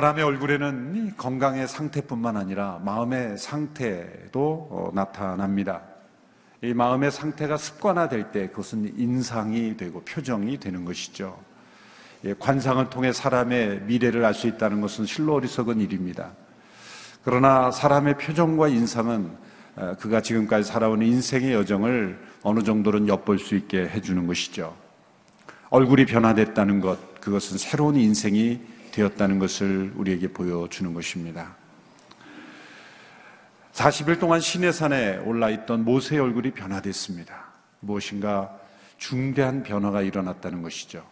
사람의 얼굴에는 건강의 상태뿐만 아니라 마음의 상태도 어, 나타납니다. 이 마음의 상태가 습관화될 때 그것은 인상이 되고 표정이 되는 것이죠. 예, 관상을 통해 사람의 미래를 알 수 있다는 것은 실로 어리석은 일입니다. 그러나 사람의 표정과 인상은 어, 그가 지금까지 살아온 인생의 여정을 어느 정도는 엿볼 수 있게 해주는 것이죠. 얼굴이 변화됐다는 것, 그것은 새로운 인생이 되었다는 것을 우리에게 보여주는 것입니다. 40일 동안 시내산에 올라 있던 모세의 얼굴이 변화됐습니다. 무엇인가 중대한 변화가 일어났다는 것이죠.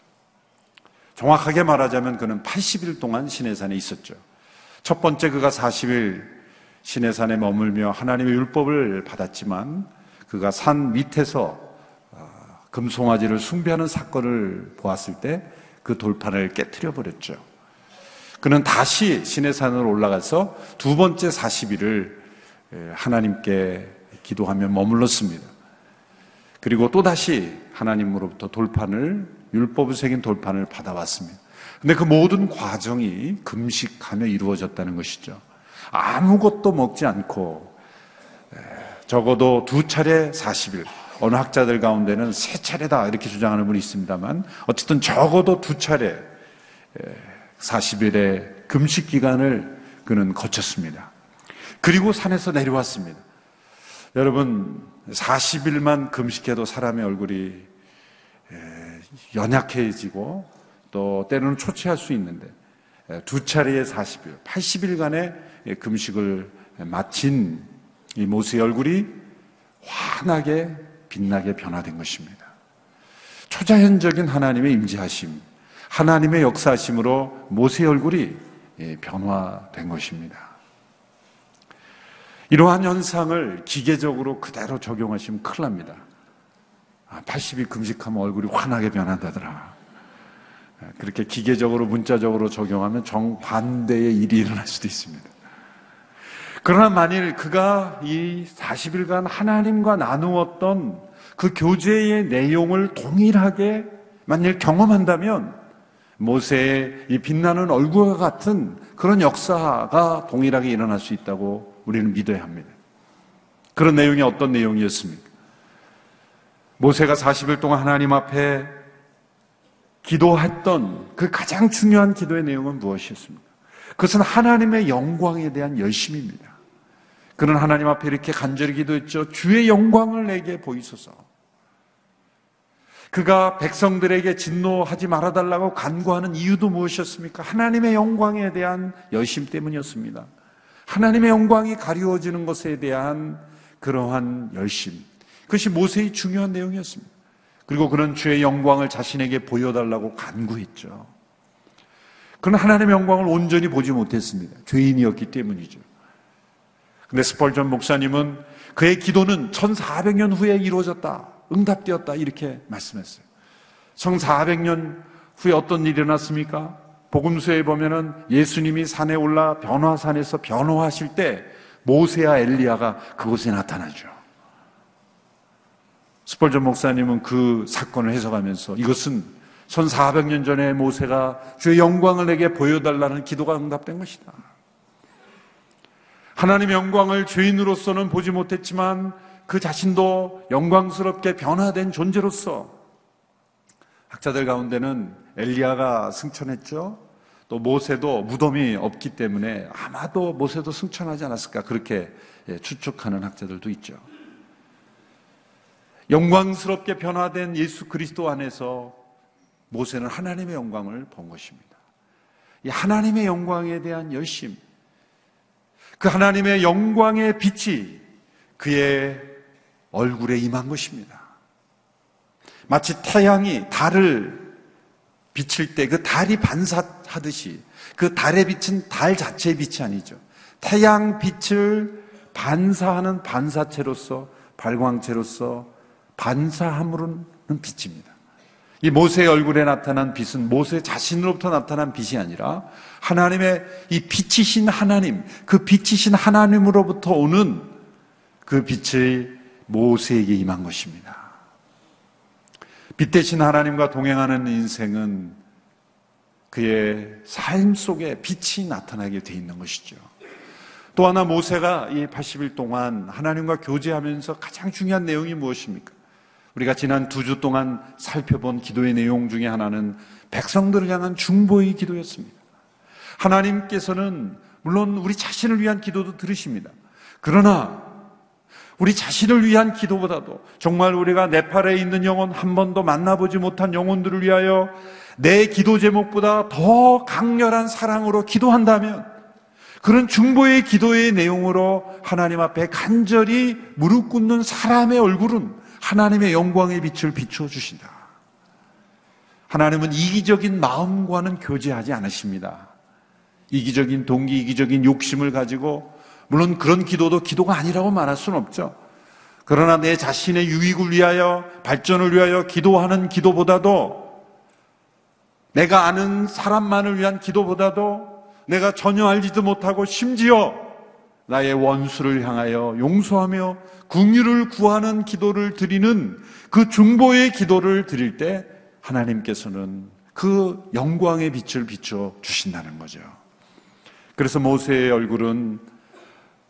정확하게 말하자면 그는 80일 동안 시내산에 있었죠. 첫 번째 그가 40일 시내산에 머물며 하나님의 율법을 받았지만 그가 산 밑에서 어, 금송아지를 숭배하는 사건을 보았을 때 그 돌판을 깨뜨려 버렸죠. 그는 다시 시내산으로 올라가서 두 번째 40일을 하나님께 기도하며 머물렀습니다. 그리고 또다시 하나님으로부터 돌판을, 율법을 새긴 돌판을 받아왔습니다. 근데 그 모든 과정이 금식하며 이루어졌다는 것이죠. 아무것도 먹지 않고, 적어도 두 차례 40일, 어느 학자들 가운데는 세 차례다 이렇게 주장하는 분이 있습니다만, 어쨌든 적어도 두 차례 40일의 금식 기간을 그는 거쳤습니다. 그리고 산에서 내려왔습니다. 여러분, 40일만 금식해도 사람의 얼굴이 연약해지고 또 때로는 초췌할 수 있는데 두 차례의 40일, 80일간의 금식을 마친 이 모세의 얼굴이 환하게 빛나게 변화된 것입니다. 초자연적인 하나님의 임재하심, 하나님의 역사심으로 모세의 얼굴이 변화된 것입니다. 이러한 현상을 기계적으로 그대로 적용하시면 큰일 납니다. 80이 아, 금식하면 얼굴이 환하게 변한다더라. 아, 그렇게 기계적으로 문자적으로 적용하면 정반대의 일이 일어날 수도 있습니다. 그러나 만일 그가 이 40일간 하나님과 나누었던 그 교제의 내용을 동일하게 만일 경험한다면 모세의 이 빛나는 얼굴과 같은 그런 역사가 동일하게 일어날 수 있다고 우리는 믿어야 합니다. 그런 내용이 어떤 내용이었습니까? 모세가 40일 동안 하나님 앞에 기도했던 그 가장 중요한 기도의 내용은 무엇이었습니까? 그것은 하나님의 영광에 대한 열심입니다. 그는 하나님 앞에 이렇게 간절히 기도했죠. 주의 영광을 내게 보이소서. 그가 백성들에게 진노하지 말아달라고 간구하는 이유도 무엇이었습니까? 하나님의 영광에 대한 열심 때문이었습니다. 하나님의 영광이 가리워지는 것에 대한 그러한 열심. 그것이 모세의 중요한 내용이었습니다. 그리고 그는 주의 영광을 자신에게 보여달라고 간구했죠. 그는 하나님의 영광을 온전히 보지 못했습니다. 죄인이었기 때문이죠. 근데 스펄전 목사님은 그의 기도는 1400년 후에 이루어졌다. 응답되었다. 이렇게 말씀했어요. 1400년 후에 어떤 일이 일어났습니까? 복음서에 보면은 예수님이 산에 올라 변화산에서 변호하실 때 모세와 엘리야가 그곳에 나타나죠. 스펄전 목사님은 그 사건을 해석하면서 이것은 1400년 전에 모세가 주의 영광을 내게 보여달라는 기도가 응답된 것이다. 하나님의 영광을 죄인으로서는 보지 못했지만 그 자신도 영광스럽게 변화된 존재로서 학자들 가운데는 엘리야가 승천했죠. 또 모세도 무덤이 없기 때문에 아마도 모세도 승천하지 않았을까 그렇게 예, 추측하는 학자들도 있죠. 영광스럽게 변화된 예수 그리스도 안에서 모세는 하나님의 영광을 본 것입니다. 이 하나님의 영광에 대한 열심, 그 하나님의 영광의 빛이 그의 얼굴에 임한 것입니다. 마치 태양이 달을 비칠 때 그 달이 반사하듯이 그 달의 빛은 달 자체의 빛이 아니죠. 태양 빛을 반사하는 반사체로서 발광체로서 반사함으로는 빛입니다. 이 모세의 얼굴에 나타난 빛은 모세 자신으로부터 나타난 빛이 아니라 하나님의 이 빛이신 하나님, 그 빛이신 하나님으로부터 오는 그 빛의 모세에게 임한 것입니다. 빛 대신 하나님과 동행하는 인생은 그의 삶 속에 빛이 나타나게 돼 있는 것이죠. 또 하나 모세가 이 80일 동안 하나님과 교제하면서 가장 중요한 내용이 무엇입니까? 우리가 지난 두 주 동안 살펴본 기도의 내용 중에 하나는 백성들을 향한 중보의 기도였습니다. 하나님께서는 물론 우리 자신을 위한 기도도 들으십니다. 그러나 우리 자신을 위한 기도보다도 정말 우리가 네팔에 있는 영혼 한 번도 만나보지 못한 영혼들을 위하여 내 기도 제목보다 더 강렬한 사랑으로 기도한다면 그런 중보의 기도의 내용으로 하나님 앞에 간절히 무릎 꿇는 사람의 얼굴은 하나님의 영광의 빛을 비추어 주신다. 하나님은 이기적인 마음과는 교제하지 않으십니다. 이기적인 동기, 이기적인 욕심을 가지고 물론 그런 기도도 기도가 아니라고 말할 수는 없죠. 그러나 내 자신의 유익을 위하여 발전을 위하여 기도하는 기도보다도 내가 아는 사람만을 위한 기도보다도 내가 전혀 알지도 못하고 심지어 나의 원수를 향하여 용서하며 궁유를 구하는 기도를 드리는 그 중보의 기도를 드릴 때 하나님께서는 그 영광의 빛을 비춰 주신다는 거죠. 그래서 모세의 얼굴은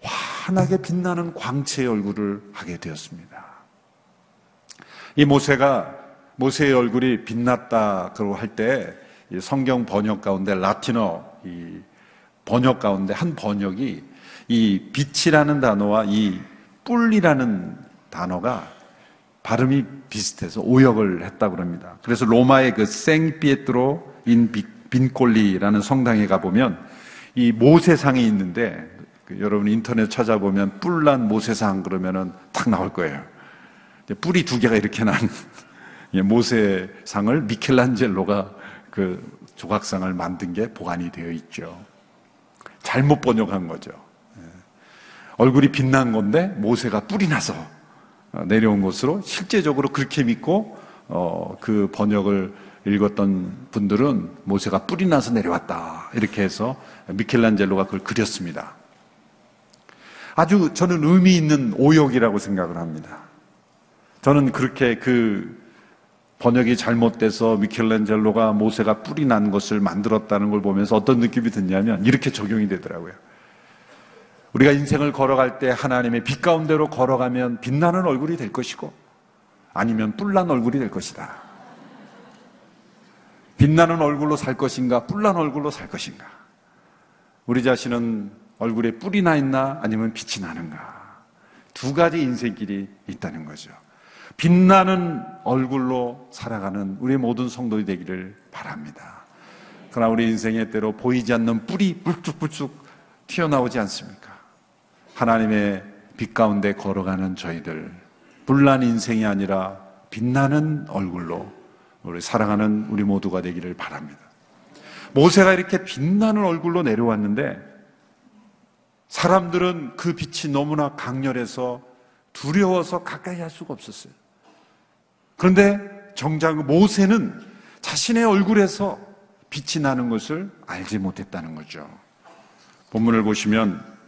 환하게 빛나는 광채의 얼굴을 하게 되었습니다. 이 모세가 모세의 얼굴이 빛났다고 할 때 성경 번역 가운데 라틴어 이 번역 가운데 한 번역이 이 빛이라는 단어와 이 뿔이라는 단어가 발음이 비슷해서 오역을 했다고 합니다. 그래서 로마의 그 생피에트로 인 빈꼴리라는 성당에 가보면 이 모세상이 있는데 그 여러분 인터넷 찾아보면 뿔난 모세상 그러면은 탁 나올 거예요. 뿔이 두 개가 이렇게 난 모세상을 미켈란젤로가 그 조각상을 만든 게 보관이 되어 있죠. 잘못 번역한 거죠. 예. 얼굴이 빛난 건데 모세가 뿔이 나서 내려온 것으로 실제적으로 그렇게 믿고 어, 그 번역을 읽었던 분들은 모세가 뿔이 나서 내려왔다 이렇게 해서 미켈란젤로가 그걸 그렸습니다. 아주 저는 의미 있는 오역이라고 생각을 합니다. 저는 그렇게 그 번역이 잘못돼서 미켈란젤로가 모세가 뿔이 난 것을 만들었다는 걸 보면서 어떤 느낌이 드냐면 이렇게 적용이 되더라고요. 우리가 인생을 걸어갈 때 하나님의 빛 가운데로 걸어가면 빛나는 얼굴이 될 것이고 아니면 뿔난 얼굴이 될 것이다. 빛나는 얼굴로 살 것인가 뿔난 얼굴로 살 것인가. 우리 자신은 얼굴에 뿔이 나 있나 아니면 빛이 나는가. 두 가지 인생길이 있다는 거죠. 빛나는 얼굴로 살아가는 우리 모든 성도이 되기를 바랍니다. 그러나 우리 인생의 때로 보이지 않는 뿔이 불쭉불쭉 튀어나오지 않습니까? 하나님의 빛 가운데 걸어가는 저희들, 불난 인생이 아니라 빛나는 얼굴로 우리 사랑하는 우리 모두가 되기를 바랍니다. 모세가 이렇게 빛나는 얼굴로 내려왔는데 사람들은 그 빛이 너무나 강렬해서 두려워서 가까이 할 수가 없었어요. 그런데 정작 모세는 자신의 얼굴에서 빛이 나는 것을 알지 못했다는 거죠. 본문을 보시면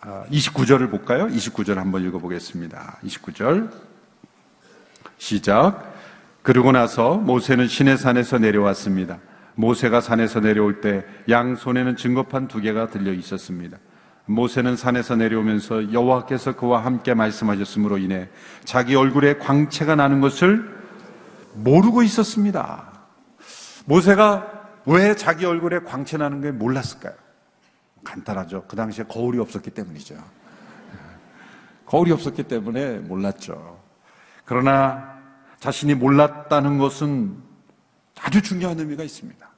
29절을 아, 볼까요? 29절 한번 읽어보겠습니다. 29절 시작. 그러고 나서 모세는 시내 산에서 내려왔습니다. 모세가 산에서 내려올 때 양손에는 증거판 두 개가 들려 있었습니다. 모세는 산에서 내려오면서 여호와께서 그와 함께 말씀하셨으므로 인해 자기 얼굴에 광채가 나는 것을 모르고 있었습니다. 모세가 왜 자기 얼굴에 광채 나는 게 몰랐을까요? 간단하죠. 그 당시에 거울이 없었기 때문이죠. 거울이 없었기 때문에 몰랐죠. 그러나 자신이 몰랐다는 것은 아주 중요한 의미가 있습니다.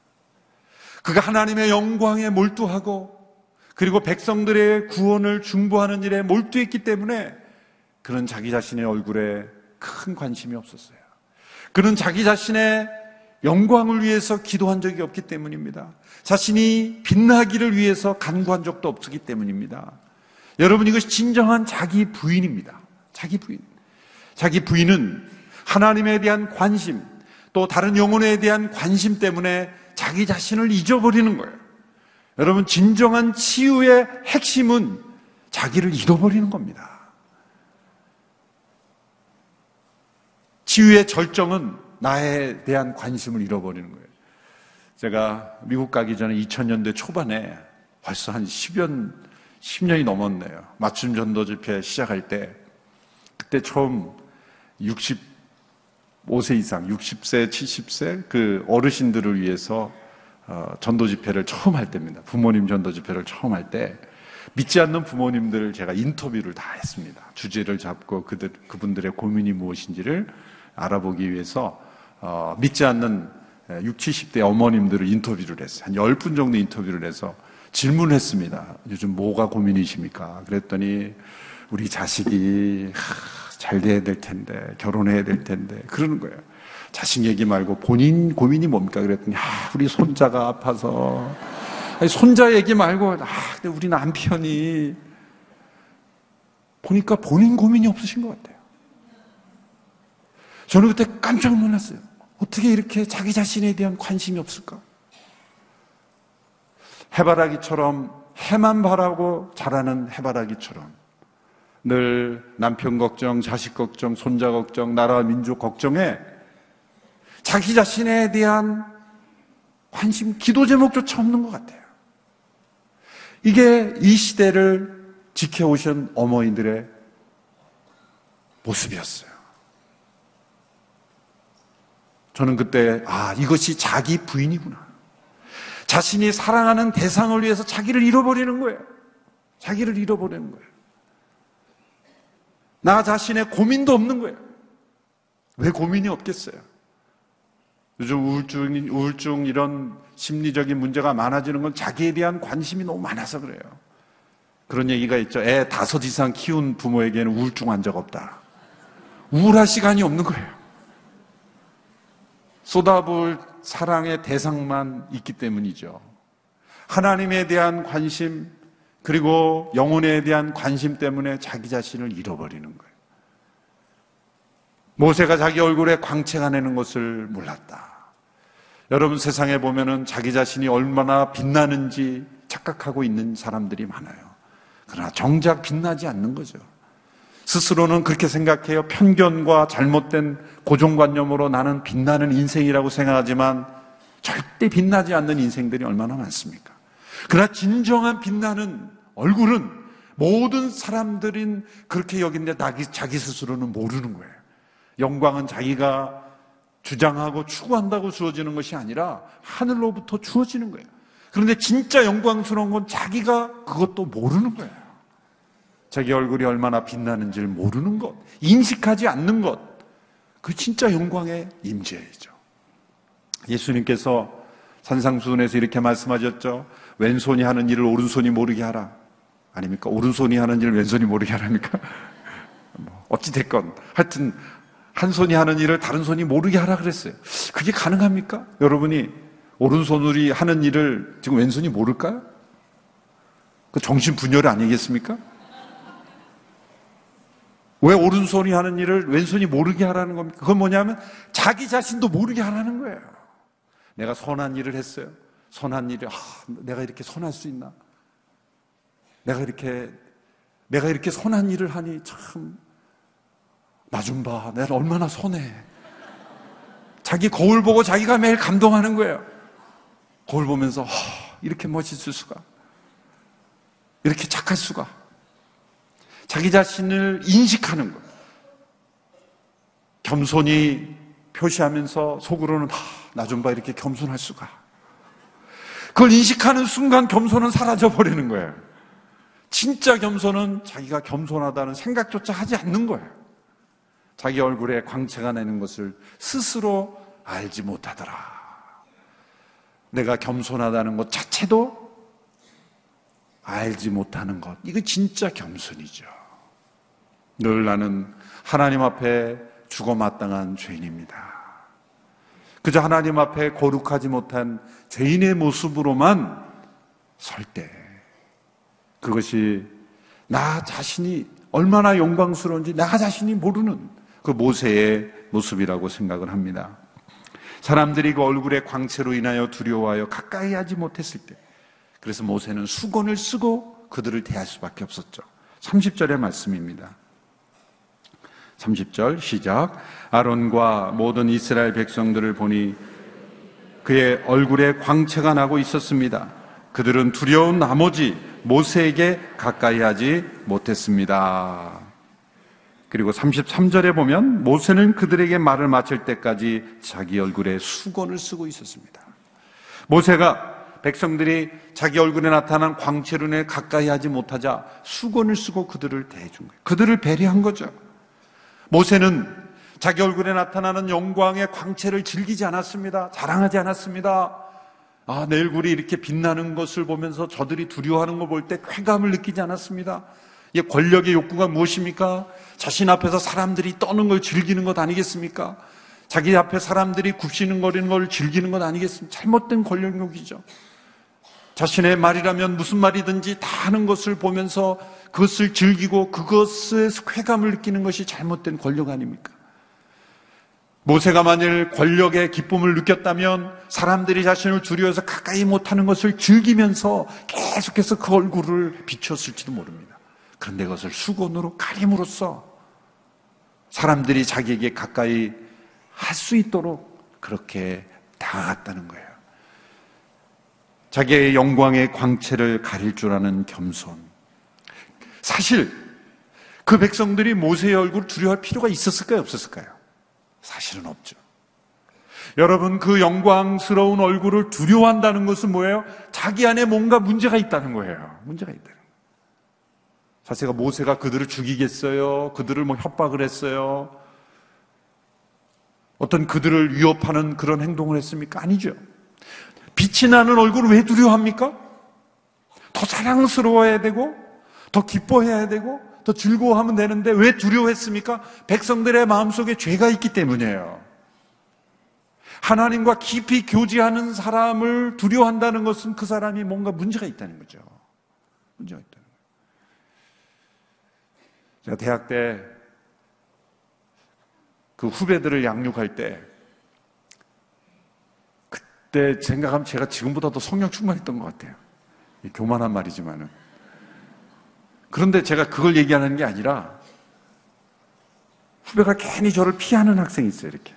그가 하나님의 영광에 몰두하고 그리고 백성들의 구원을 중보하는 일에 몰두했기 때문에 그는 자기 자신의 얼굴에 큰 관심이 없었어요. 그는 자기 자신의 영광을 위해서 기도한 적이 없기 때문입니다. 자신이 빛나기를 위해서 간구한 적도 없었기 때문입니다. 여러분 이것이 진정한 자기 부인입니다. 자기 부인. 자기 부인은 하나님에 대한 관심, 또 다른 영혼에 대한 관심 때문에 자기 자신을 잊어버리는 거예요. 여러분, 진정한 치유의 핵심은 자기를 잃어버리는 겁니다. 치유의 절정은 나에 대한 관심을 잃어버리는 거예요. 제가 미국 가기 전에 2000년대 초반에 벌써 한 10년, 10년이 넘었네요. 맞춤 전도 집회 시작할 때, 그때 처음 65세 이상, 60세, 70세 그 어르신들을 위해서 어, 전도 집회를 처음 할 때입니다. 부모님 전도 집회를 처음 할 때, 믿지 않는 부모님들을 제가 인터뷰를 다 했습니다. 주제를 잡고 그들, 그분들의 고민이 무엇인지를 알아보기 위해서, 어, 믿지 않는 60, 70대 어머님들을 인터뷰를 했어요. 한 10분 정도 인터뷰를 해서 질문했습니다. 요즘 뭐가 고민이십니까? 그랬더니 우리 자식이 잘 돼야 될 텐데, 결혼해야 될 텐데, 그러는 거예요. 자식 얘기 말고 본인 고민이 뭡니까? 그랬더니, 아, 우리 손자가 아파서. 아니, 손자 얘기 말고, 아, 근데 우리 남편이. 보니까 본인 고민이 없으신 것 같아요. 저는 그때 깜짝 놀랐어요. 어떻게 이렇게 자기 자신에 대한 관심이 없을까? 해바라기처럼 해만 바라고 자라는 해바라기처럼 늘 남편 걱정, 자식 걱정, 손자 걱정, 나라 민족 걱정에 자기 자신에 대한 관심, 기도 제목조차 없는 것 같아요. 이게 이 시대를 지켜오신 어머니들의 모습이었어요. 저는 그때, 아, 이것이 자기 부인이구나. 자신이 사랑하는 대상을 위해서 자기를 잃어버리는 거예요. 자기를 잃어버리는 거예요. 나 자신의 고민도 없는 거예요. 왜 고민이 없겠어요? 요즘 우울증, 우울증 이런 심리적인 문제가 많아지는 건 자기에 대한 관심이 너무 많아서 그래요. 그런 얘기가 있죠. 애 다섯 이상 키운 부모에게는 우울증 환자가 없다. 우울할 시간이 없는 거예요. 쏟아부을 사랑의 대상만 있기 때문이죠. 하나님에 대한 관심, 그리고 영혼에 대한 관심 때문에 자기 자신을 잃어버리는 거예요. 모세가 자기 얼굴에 광채가 내는 것을 몰랐다. 여러분 세상에 보면은 자기 자신이 얼마나 빛나는지 착각하고 있는 사람들이 많아요. 그러나 정작 빛나지 않는 거죠. 스스로는 그렇게 생각해요. 편견과 잘못된 고정관념으로 나는 빛나는 인생이라고 생각하지만 절대 빛나지 않는 인생들이 얼마나 많습니까? 그러나 진정한 빛나는 얼굴은 모든 사람들인 그렇게 여긴데 자기 스스로는 모르는 거예요. 영광은 자기가 주장하고 추구한다고 주어지는 것이 아니라 하늘로부터 주어지는 거예요. 그런데 진짜 영광스러운 건 자기가 그것도 모르는 거예요. 자기 얼굴이 얼마나 빛나는지를 모르는 것, 인식하지 않는 것, 그 진짜 영광의 임재이죠. 예수님께서 산상수훈에서 이렇게 말씀하셨죠. 왼손이 하는 일을 오른손이 모르게 하라. 아닙니까? 오른손이 하는 일을 왼손이 모르게 하랍니까? 뭐 어찌됐건. 하여튼, 한 손이 하는 일을 다른 손이 모르게 하라 그랬어요. 그게 가능합니까? 여러분이 오른손으로 하는 일을 지금 왼손이 모를까요? 그 정신 분열 아니겠습니까? 왜 오른손이 하는 일을 왼손이 모르게 하라는 겁니까? 그건 뭐냐면 자기 자신도 모르게 하라는 거예요. 내가 선한 일을 했어요. 선한 일을, 아, 내가 이렇게 선할 수 있나? 내가 이렇게, 내가 이렇게 선한 일을 하니 참, 나 좀 봐. 내가 얼마나 선해. 자기 거울 보고 자기가 매일 감동하는 거예요. 거울 보면서, 아, 이렇게 멋있을 수가. 이렇게 착할 수가. 자기 자신을 인식하는 것. 겸손히 표시하면서 속으로는 나좀 봐 이렇게 겸손할 수가. 그걸 인식하는 순간 겸손은 사라져 버리는 거예요. 진짜 겸손은 자기가 겸손하다는 생각조차 하지 않는 거예요. 자기 얼굴에 광채가 내는 것을 스스로 알지 못하더라. 내가 겸손하다는 것 자체도 알지 못하는 것. 이거 진짜 겸손이죠. 늘 나는 하나님 앞에 죽어 마땅한 죄인입니다. 그저 하나님 앞에 거룩하지 못한 죄인의 모습으로만 설 때, 그것이 나 자신이 얼마나 영광스러운지 나 자신이 모르는 그 모세의 모습이라고 생각을 합니다. 사람들이 그 얼굴의 광채로 인하여 두려워하여 가까이 하지 못했을 때, 그래서 모세는 수건을 쓰고 그들을 대할 수밖에 없었죠. 30절의 말씀입니다. 30절 시작. 아론과 모든 이스라엘 백성들을 보니 그의 얼굴에 광채가 나고 있었습니다. 그들은 두려운 나머지 모세에게 가까이 하지 못했습니다. 그리고 33절에 보면 모세는 그들에게 말을 마칠 때까지 자기 얼굴에 수건을 쓰고 있었습니다. 모세가 백성들이 자기 얼굴에 나타난 광채로 인해 가까이 하지 못하자 수건을 쓰고 그들을 대해준 거예요. 그들을 배려한 거죠. 모세는 자기 얼굴에 나타나는 영광의 광채를 즐기지 않았습니다. 자랑하지 않았습니다. 아, 내 얼굴이 이렇게 빛나는 것을 보면서 저들이 두려워하는 걸 볼 때 쾌감을 느끼지 않았습니다. 이 권력의 욕구가 무엇입니까? 자신 앞에서 사람들이 떠는 걸 즐기는 것 아니겠습니까? 자기 앞에 사람들이 굽시는 거리는 걸 즐기는 것 아니겠습니까? 잘못된 권력욕이죠. 자신의 말이라면 무슨 말이든지 다 하는 것을 보면서 그것을 즐기고 그것에 쾌감을 느끼는 것이 잘못된 권력 아닙니까? 모세가 만일 권력의 기쁨을 느꼈다면 사람들이 자신을 두려워서 가까이 못하는 것을 즐기면서 계속해서 그 얼굴을 비추었을지도 모릅니다. 그런데 그것을 수건으로 가림으로써 사람들이 자기에게 가까이 할 수 있도록 그렇게 다가갔다는 거예요. 자기의 영광의 광채를 가릴 줄 아는 겸손. 사실 그 백성들이 모세의 얼굴을 두려워할 필요가 있었을까요? 없었을까요? 사실은 없죠. 여러분, 그 영광스러운 얼굴을 두려워한다는 것은 뭐예요? 자기 안에 뭔가 문제가 있다는 거예요. 문제가 있다는 거예요. 자세가 모세가 그들을 죽이겠어요? 그들을 뭐 협박을 했어요? 어떤 그들을 위협하는 그런 행동을 했습니까? 아니죠. 빛이 나는 얼굴을 왜 두려워합니까? 더 자랑스러워야 되고, 더 기뻐해야 되고, 더 즐거워하면 되는데 왜 두려워했습니까? 백성들의 마음속에 죄가 있기 때문이에요. 하나님과 깊이 교제하는 사람을 두려워한다는 것은 그 사람이 뭔가 문제가 있다는 거죠. 문제가 있다는 거예요. 제가 대학 때 그 후배들을 양육할 때 그때 생각하면 제가 지금보다 더 성령 충만했던 것 같아요. 교만한 말이지만은. 그런데 제가 그걸 얘기하는 게 아니라 후배가 괜히 저를 피하는 학생이 있어요, 이렇게.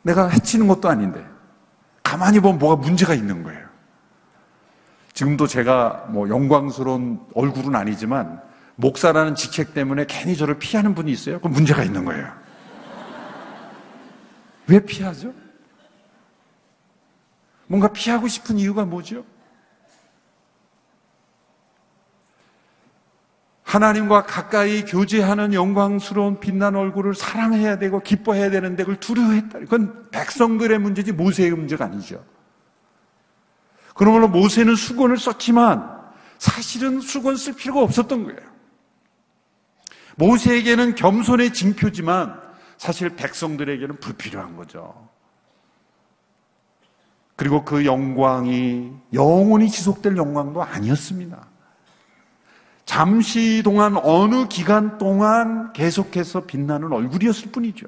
내가 해치는 것도 아닌데 가만히 보면 뭐가 문제가 있는 거예요. 지금도 제가 뭐 영광스러운 얼굴은 아니지만 목사라는 직책 때문에 괜히 저를 피하는 분이 있어요. 그럼 문제가 있는 거예요. 왜 피하죠? 뭔가 피하고 싶은 이유가 뭐죠? 하나님과 가까이 교제하는 영광스러운 빛난 얼굴을 사랑해야 되고 기뻐해야 되는데 그걸 두려워했다. 그건 백성들의 문제지 모세의 문제가 아니죠. 그러므로 모세는 수건을 썼지만 사실은 수건 쓸 필요가 없었던 거예요. 모세에게는 겸손의 징표지만 사실 백성들에게는 불필요한 거죠. 그리고 그 영광이 영원히 지속될 영광도 아니었습니다. 잠시 동안 어느 기간 동안 계속해서 빛나는 얼굴이었을 뿐이죠.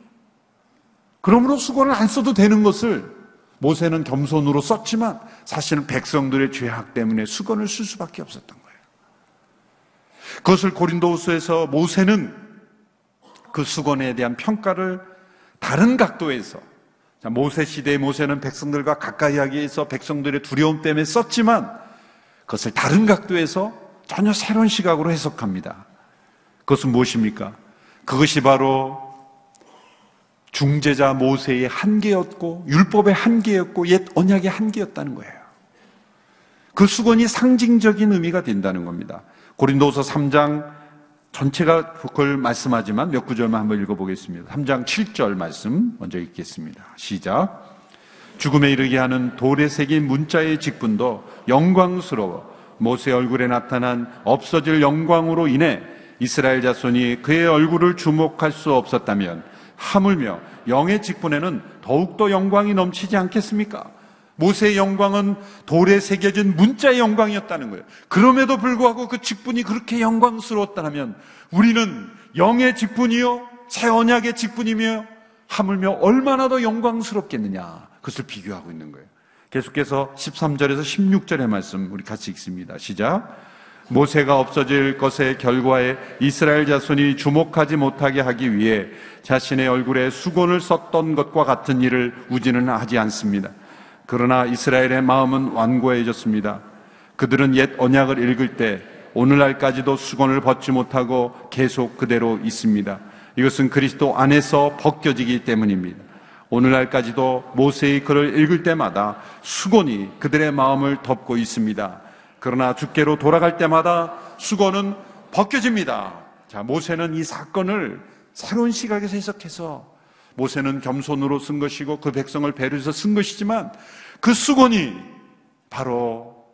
그러므로 수건을 안 써도 되는 것을 모세는 겸손으로 썼지만 사실은 백성들의 죄악 때문에 수건을 쓸 수밖에 없었던 거예요. 그것을 고린도후서에서 모세는 그 수건에 대한 평가를 다른 각도에서 모세 시대의 모세는 백성들과 가까이 하기 위해서 백성들의 두려움 때문에 썼지만 그것을 다른 각도에서 전혀 새로운 시각으로 해석합니다. 그것은 무엇입니까? 그것이 바로 중재자 모세의 한계였고 율법의 한계였고 옛 언약의 한계였다는 거예요. 그 수건이 상징적인 의미가 된다는 겁니다. 고린도서 3장 전체가 그걸 말씀하지만 몇 구절만 한번 읽어보겠습니다. 3장 7절 말씀 먼저 읽겠습니다. 시작. 죽음에 이르게 하는 돌에 새긴 문자의 직분도 영광스러워 모세 얼굴에 나타난 없어질 영광으로 인해 이스라엘 자손이 그의 얼굴을 주목할 수 없었다면 하물며 영의 직분에는 더욱더 영광이 넘치지 않겠습니까? 모세의 영광은 돌에 새겨진 문자의 영광이었다는 거예요. 그럼에도 불구하고 그 직분이 그렇게 영광스러웠다면 우리는 영의 직분이요, 새 언약의 직분이며 하물며 얼마나 더 영광스럽겠느냐. 그것을 비교하고 있는 거예요. 계속해서 13절에서 16절의 말씀 우리 같이 읽습니다. 시작. 모세가 없어질 것의 결과에 이스라엘 자손이 주목하지 못하게 하기 위해 자신의 얼굴에 수건을 썼던 것과 같은 일을 우지는 하지 않습니다. 그러나 이스라엘의 마음은 완고해졌습니다. 그들은 옛 언약을 읽을 때 오늘날까지도 수건을 벗지 못하고 계속 그대로 있습니다. 이것은 그리스도 안에서 벗겨지기 때문입니다. 오늘날까지도 모세의 글을 읽을 때마다 수건이 그들의 마음을 덮고 있습니다. 그러나 주께로 돌아갈 때마다 수건은 벗겨집니다. 자, 모세는 이 사건을 새로운 시각에서 해석해서 모세는 겸손으로 쓴 것이고 그 백성을 배려해서 쓴 것이지만 그 수건이 바로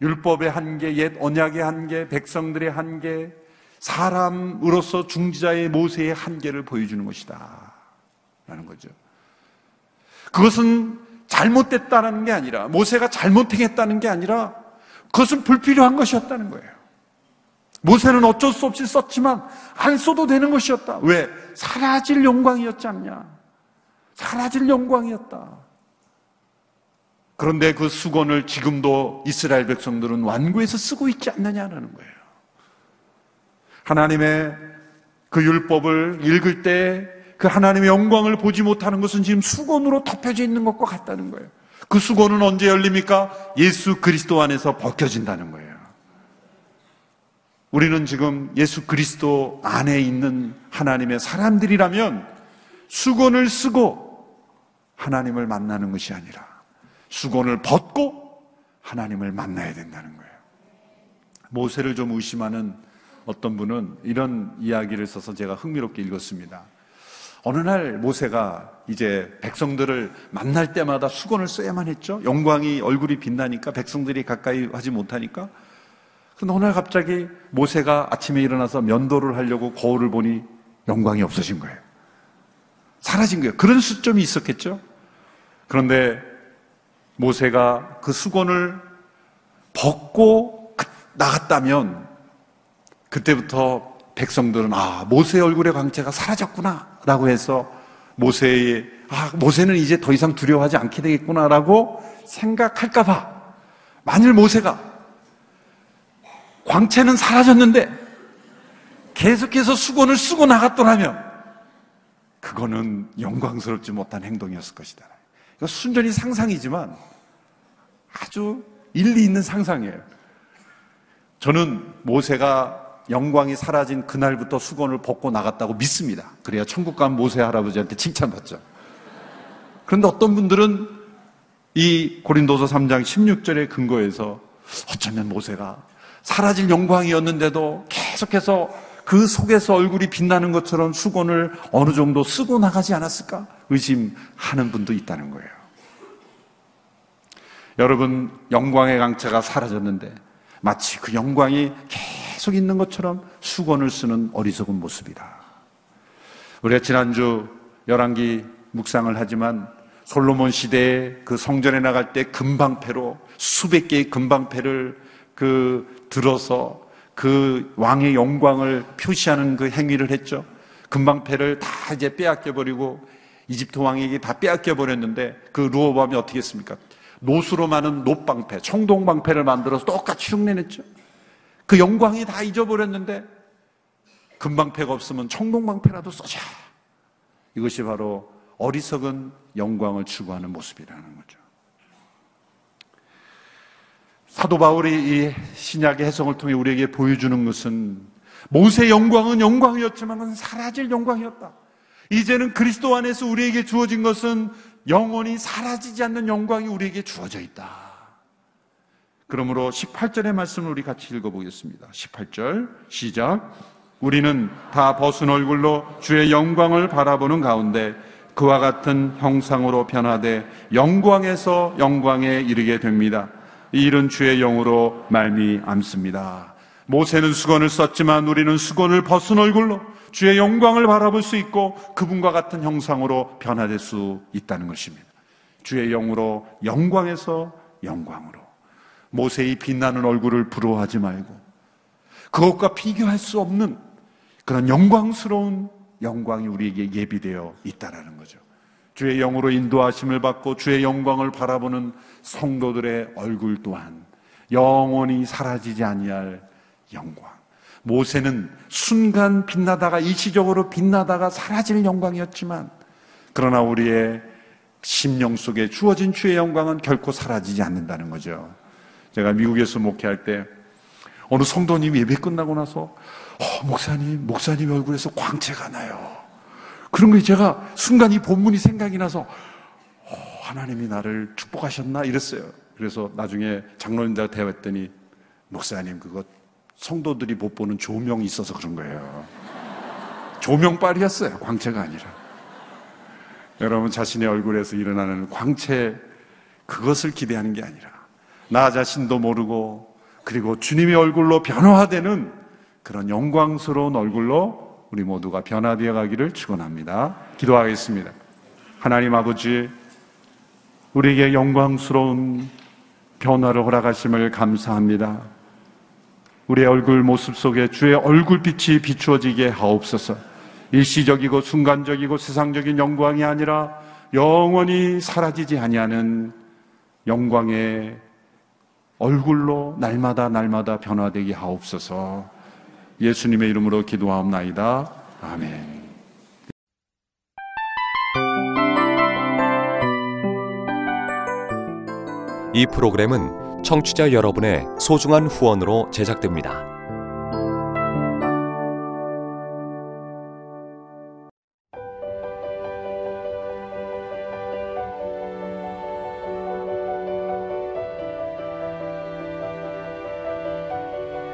율법의 한계, 옛 언약의 한계, 백성들의 한계, 사람으로서 중지자의 모세의 한계를 보여주는 것이다. 라는 거죠. 그것은 잘못됐다는 게 아니라, 모세가 잘못 행했다는 게 아니라, 그것은 불필요한 것이었다는 거예요. 모세는 어쩔 수 없이 썼지만, 안 써도 되는 것이었다. 왜? 사라질 영광이었지 않냐? 사라질 영광이었다. 그런데 그 수건을 지금도 이스라엘 백성들은 완고해서 쓰고 있지 않느냐는 거예요. 하나님의 그 율법을 읽을 때 그 하나님의 영광을 보지 못하는 것은 지금 수건으로 덮여져 있는 것과 같다는 거예요. 그 수건은 언제 열립니까? 예수 그리스도 안에서 벗겨진다는 거예요. 우리는 지금 예수 그리스도 안에 있는 하나님의 사람들이라면 수건을 쓰고 하나님을 만나는 것이 아니라 수건을 벗고 하나님을 만나야 된다는 거예요. 모세를 좀 의심하는 어떤 분은 이런 이야기를 써서 제가 흥미롭게 읽었습니다. 어느 날 모세가 이제 백성들을 만날 때마다 수건을 써야만 했죠. 영광이 얼굴이 빛나니까 백성들이 가까이 하지 못하니까. 그런데 어느 날 갑자기 모세가 아침에 일어나서 면도를 하려고 거울을 보니 영광이 없어진 거예요. 사라진 거예요. 그런 수점이 있었겠죠. 그런데 모세가 그 수건을 벗고 나갔다면 그때부터 백성들은 아 모세의 얼굴의 광채가 사라졌구나 라고 해서 모세의 아 모세는 이제 더 이상 두려워하지 않게 되겠구나라고 생각할까봐 만일 모세가 광채는 사라졌는데 계속해서 수건을 쓰고 나갔더라면 그거는 영광스럽지 못한 행동이었을 것이다. 순전히 상상이지만 아주 일리 있는 상상이에요. 저는 모세가 영광이 사라진 그날부터 수건을 벗고 나갔다고 믿습니다. 그래야 천국 간 모세 할아버지한테 칭찬받죠. 그런데 어떤 분들은 이 고린도서 3장 16절의 근거에서 어쩌면 모세가 사라질 영광이었는데도 계속해서 그 속에서 얼굴이 빛나는 것처럼 수건을 어느 정도 쓰고 나가지 않았을까 의심하는 분도 있다는 거예요. 여러분, 영광의 강체가 사라졌는데 마치 그 영광이 계속 있는 것처럼 수건을 쓰는 어리석은 모습이다. 우리가 지난주 열왕기 묵상을 하지만 솔로몬 시대에 그 성전에 나갈 때 금방패로 수백 개의 금방패를 그 들어서 그 왕의 영광을 표시하는 그 행위를 했죠. 금방패를 다 이제 빼앗겨 버리고 이집트 왕에게 다 빼앗겨 버렸는데 그 루어밤이 어떻게 했습니까? 노수로 많은 노방패, 청동방패를 만들어서 똑같이 흉내냈죠. 그 영광이 다 잊어버렸는데 금방패가 없으면 청동방패라도 써자. 이것이 바로 어리석은 영광을 추구하는 모습이라는 거죠. 사도 바울이 이 신약의 해석을 통해 우리에게 보여주는 것은 모세의 영광은 영광이었지만 사라질 영광이었다. 이제는 그리스도 안에서 우리에게 주어진 것은 영원히 사라지지 않는 영광이 우리에게 주어져 있다. 그러므로 18절의 말씀을 우리 같이 읽어보겠습니다. 18절 시작. 우리는 다 벗은 얼굴로 주의 영광을 바라보는 가운데 그와 같은 형상으로 변화돼 영광에서 영광에 이르게 됩니다. 이 일은 주의 영으로 말미암습니다. 모세는 수건을 썼지만 우리는 수건을 벗은 얼굴로 주의 영광을 바라볼 수 있고 그분과 같은 형상으로 변화될 수 있다는 것입니다. 주의 영으로 영광에서 영광으로 모세의 빛나는 얼굴을 부러워하지 말고 그것과 비교할 수 없는 그런 영광스러운 영광이 우리에게 예비되어 있다라는 거죠. 주의 영으로 인도하심을 받고 주의 영광을 바라보는 성도들의 얼굴 또한 영원히 사라지지 아니할 영광. 모세는 순간 빛나다가 일시적으로 빛나다가 사라질 영광이었지만 그러나 우리의 심령 속에 주어진 주의 영광은 결코 사라지지 않는다는 거죠. 제가 미국에서 목회할 때 어느 성도님 예배 끝나고 나서 어, 목사님, 목사님 얼굴에서 광채가 나요. 그런 거 제가 순간 이 본문이 생각이 나서 어, 하나님이 나를 축복하셨나 이랬어요. 그래서 나중에 장로님들 대화했더니 목사님 그거 성도들이 못 보는 조명이 있어서 그런 거예요. 조명빨이었어요. 광채가 아니라. 여러분 자신의 얼굴에서 일어나는 광채 그것을 기대하는 게 아니라 나 자신도 모르고 그리고 주님의 얼굴로 변화되는 그런 영광스러운 얼굴로 우리 모두가 변화되어 가기를 축원합니다. 기도하겠습니다. 하나님 아버지 우리에게 영광스러운 변화를 허락하심을 감사합니다. 우리의 얼굴 모습 속에 주의 얼굴빛이 비추어지게 하옵소서. 일시적이고 순간적이고 세상적인 영광이 아니라 영원히 사라지지 아니하는 영광의 얼굴로 날마다 날마다 변화되게 하옵소서. 예수님의 이름으로 기도하옵나이다. 아멘. 이 프로그램은 청취자 여러분의 소중한 후원으로 제작됩니다.